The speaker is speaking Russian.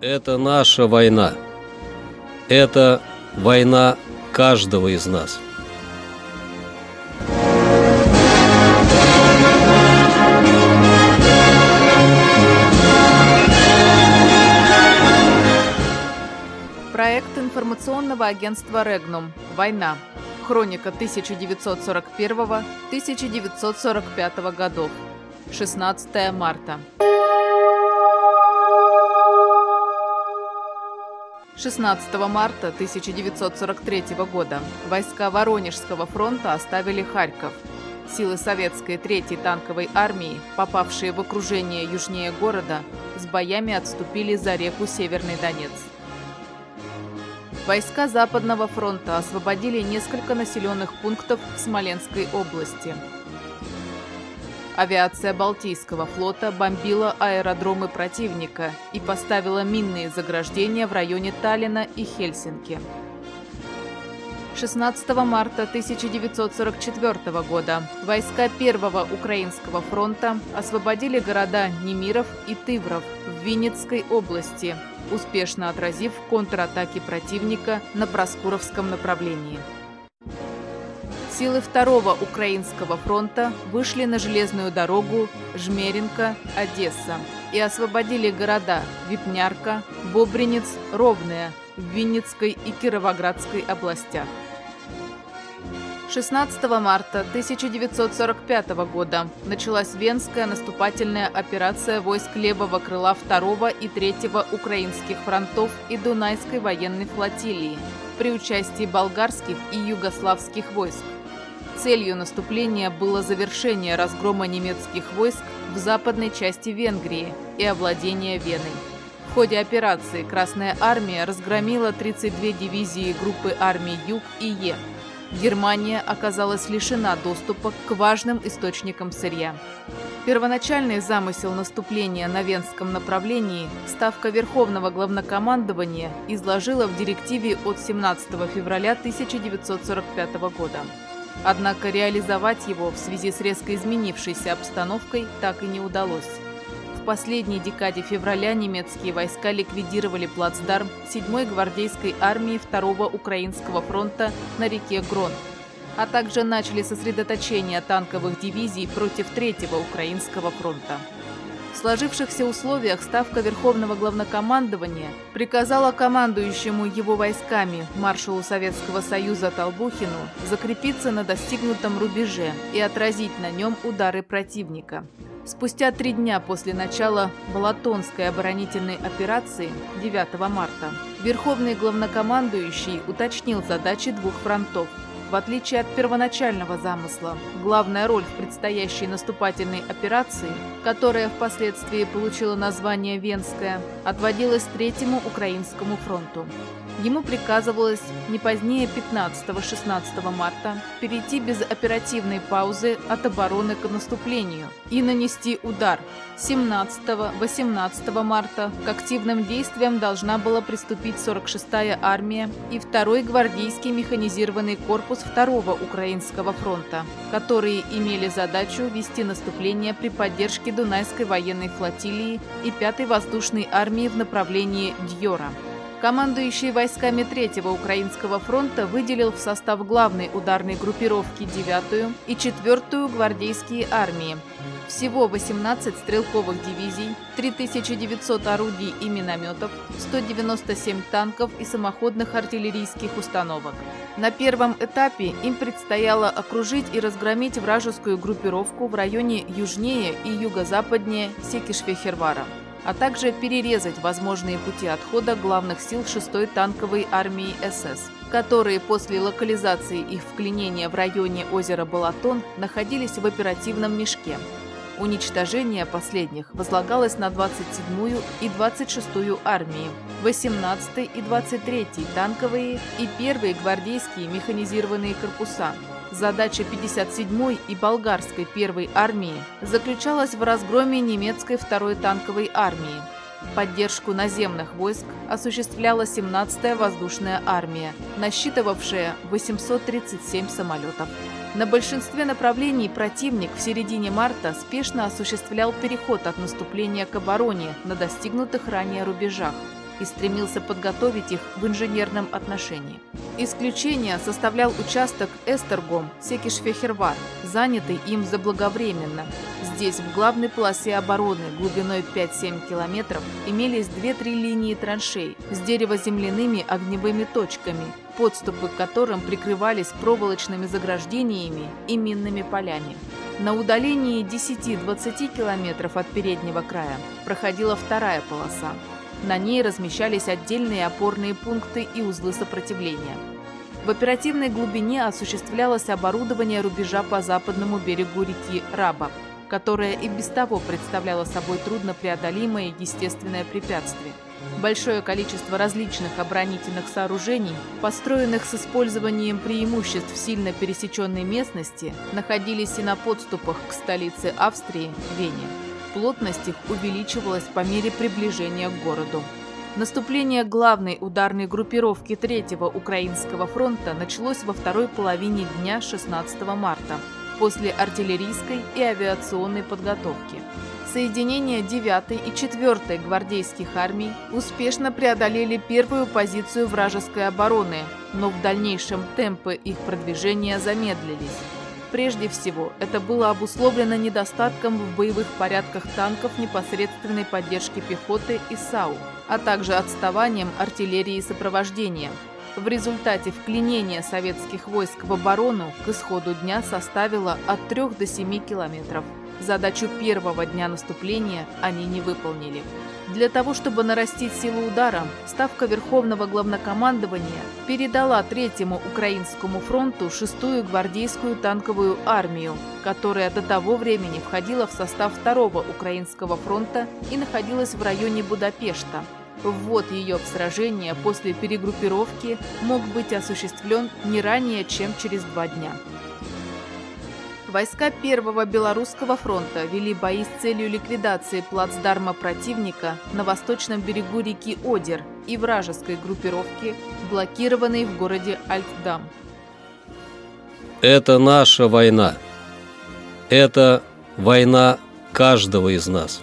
Это наша война. Это война каждого из нас. Проект информационного агентства «Регнум. Война. Хроника 1941-1945 годов. 16 марта. 16 марта 1943 года войска Воронежского фронта оставили Харьков. Силы советской 3-й танковой армии, попавшие в окружение южнее города, с боями отступили за реку Северный Донец. Войска Западного фронта освободили несколько населенных пунктов в Смоленской области – Авиация Балтийского флота бомбила аэродромы противника и поставила минные заграждения в районе Таллина и Хельсинки. 16 марта 1944 года войска Первого Украинского фронта освободили города Немиров и Тывров в Винницкой области, успешно отразив контратаки противника на Проскуровском направлении. Силы Второго Украинского фронта вышли на железную дорогу Жмеринка-Одесса и освободили города Випнярка, Бобринец, Ровное в Винницкой и Кировоградской областях. 16 марта 1945 года началась Венская наступательная операция войск левого крыла 2 и 3 украинских фронтов и Дунайской военной флотилии при участии болгарских и югославских войск. Целью наступления было завершение разгрома немецких войск в западной части Венгрии и овладение Веной. В ходе операции Красная Армия разгромила 32 дивизии группы армий Юг и Е. Германия оказалась лишена доступа к важным источникам сырья. Первоначальный замысел наступления на Венском направлении Ставка Верховного Главнокомандования изложила в директиве от 17 февраля 1945 года. Однако реализовать его в связи с резко изменившейся обстановкой так и не удалось. В последней декаде февраля немецкие войска ликвидировали плацдарм 7-й гвардейской армии 2-го Украинского фронта на реке Грон, а также начали сосредоточение танковых дивизий против 3-го Украинского фронта. В сложившихся условиях Ставка Верховного Главнокомандования приказала командующему его войсками маршалу Советского Союза Толбухину закрепиться на достигнутом рубеже и отразить на нем удары противника. Спустя три дня после начала Балатонской оборонительной операции 9 марта Верховный главнокомандующий уточнил задачи двух фронтов – в отличие от первоначального замысла, главная роль в предстоящей наступательной операции, которая впоследствии получила название «Венская», отводилась Третьему Украинскому фронту. Ему приказывалось не позднее 15-16 марта перейти без оперативной паузы от обороны к наступлению и нанести удар. 17-18 марта к активным действиям должна была приступить 46-я армия и 2-й гвардейский механизированный корпус 2-го Украинского фронта, которые имели задачу вести наступление при поддержке Дунайской военной флотилии и 5-й воздушной армии в направлении Дьора. Командующий войсками Третьего Украинского фронта выделил в состав главной ударной группировки 9-ю и 4-ю гвардейские армии. Всего 18 стрелковых дивизий, 3900 орудий и минометов, 197 танков и самоходных артиллерийских установок. На первом этапе им предстояло окружить и разгромить вражескую группировку в районе южнее и юго-западнее Секишвехервара а также перерезать возможные пути отхода главных сил 6-й танковой армии СС, которые после локализации их вклинения в районе озера Балатон находились в оперативном мешке. Уничтожение последних возлагалось на 27-ю и 26-ю армии, 18-й и 23-й танковые и 1-й гвардейские механизированные корпуса – Задача 57-й и болгарской первой армии заключалась в разгроме немецкой второй танковой армии. Поддержку наземных войск осуществляла 17-я воздушная армия, насчитывавшая 837 самолетов. На большинстве направлений противник в середине марта спешно осуществлял переход от наступления к обороне на достигнутых ранее рубежах. И стремился подготовить их в инженерном отношении. Исключение составлял участок Эстергом Секишфехервар, занятый им заблаговременно. Здесь, в главной полосе обороны глубиной 5-7 километров, имелись 2-3 линии траншей с деревоземляными огневыми точками, подступы к которым прикрывались проволочными заграждениями и минными полями. На удалении 10-20 километров от переднего края проходила вторая полоса. На ней размещались отдельные опорные пункты и узлы сопротивления. В оперативной глубине осуществлялось оборудование рубежа по западному берегу реки Раба, которая и без того представляла собой труднопреодолимое естественное препятствие. Большое количество различных оборонительных сооружений, построенных с использованием преимуществ сильно пересеченной местности, находились и на подступах к столице Австрии – Вене. Плотность их увеличивалась по мере приближения к городу. Наступление главной ударной группировки Третьего Украинского фронта началось во второй половине дня 16 марта, после артиллерийской и авиационной подготовки соединения 9 и 4 гвардейских армий успешно преодолели первую позицию вражеской обороны, но в дальнейшем темпы их продвижения замедлились. Прежде всего, это было обусловлено недостатком в боевых порядках танков непосредственной поддержки пехоты и САУ, а также отставанием артиллерии сопровождения. В результате вклинение советских войск в оборону к исходу дня составило от 3 до 7 километров. Задачу первого дня наступления они не выполнили. Для того, чтобы нарастить силу удара, Ставка Верховного Главнокомандования передала Третьему Украинскому фронту шестую гвардейскую танковую армию, которая до того времени входила в состав Второго Украинского фронта и находилась в районе Будапешта. Ввод ее в сражение после перегруппировки мог быть осуществлен не ранее, чем через два дня. Войска Первого Белорусского фронта вели бои с целью ликвидации плацдарма противника на восточном берегу реки Одер и вражеской группировки, блокированной в городе Альтдам. Это наша война. Это война каждого из нас.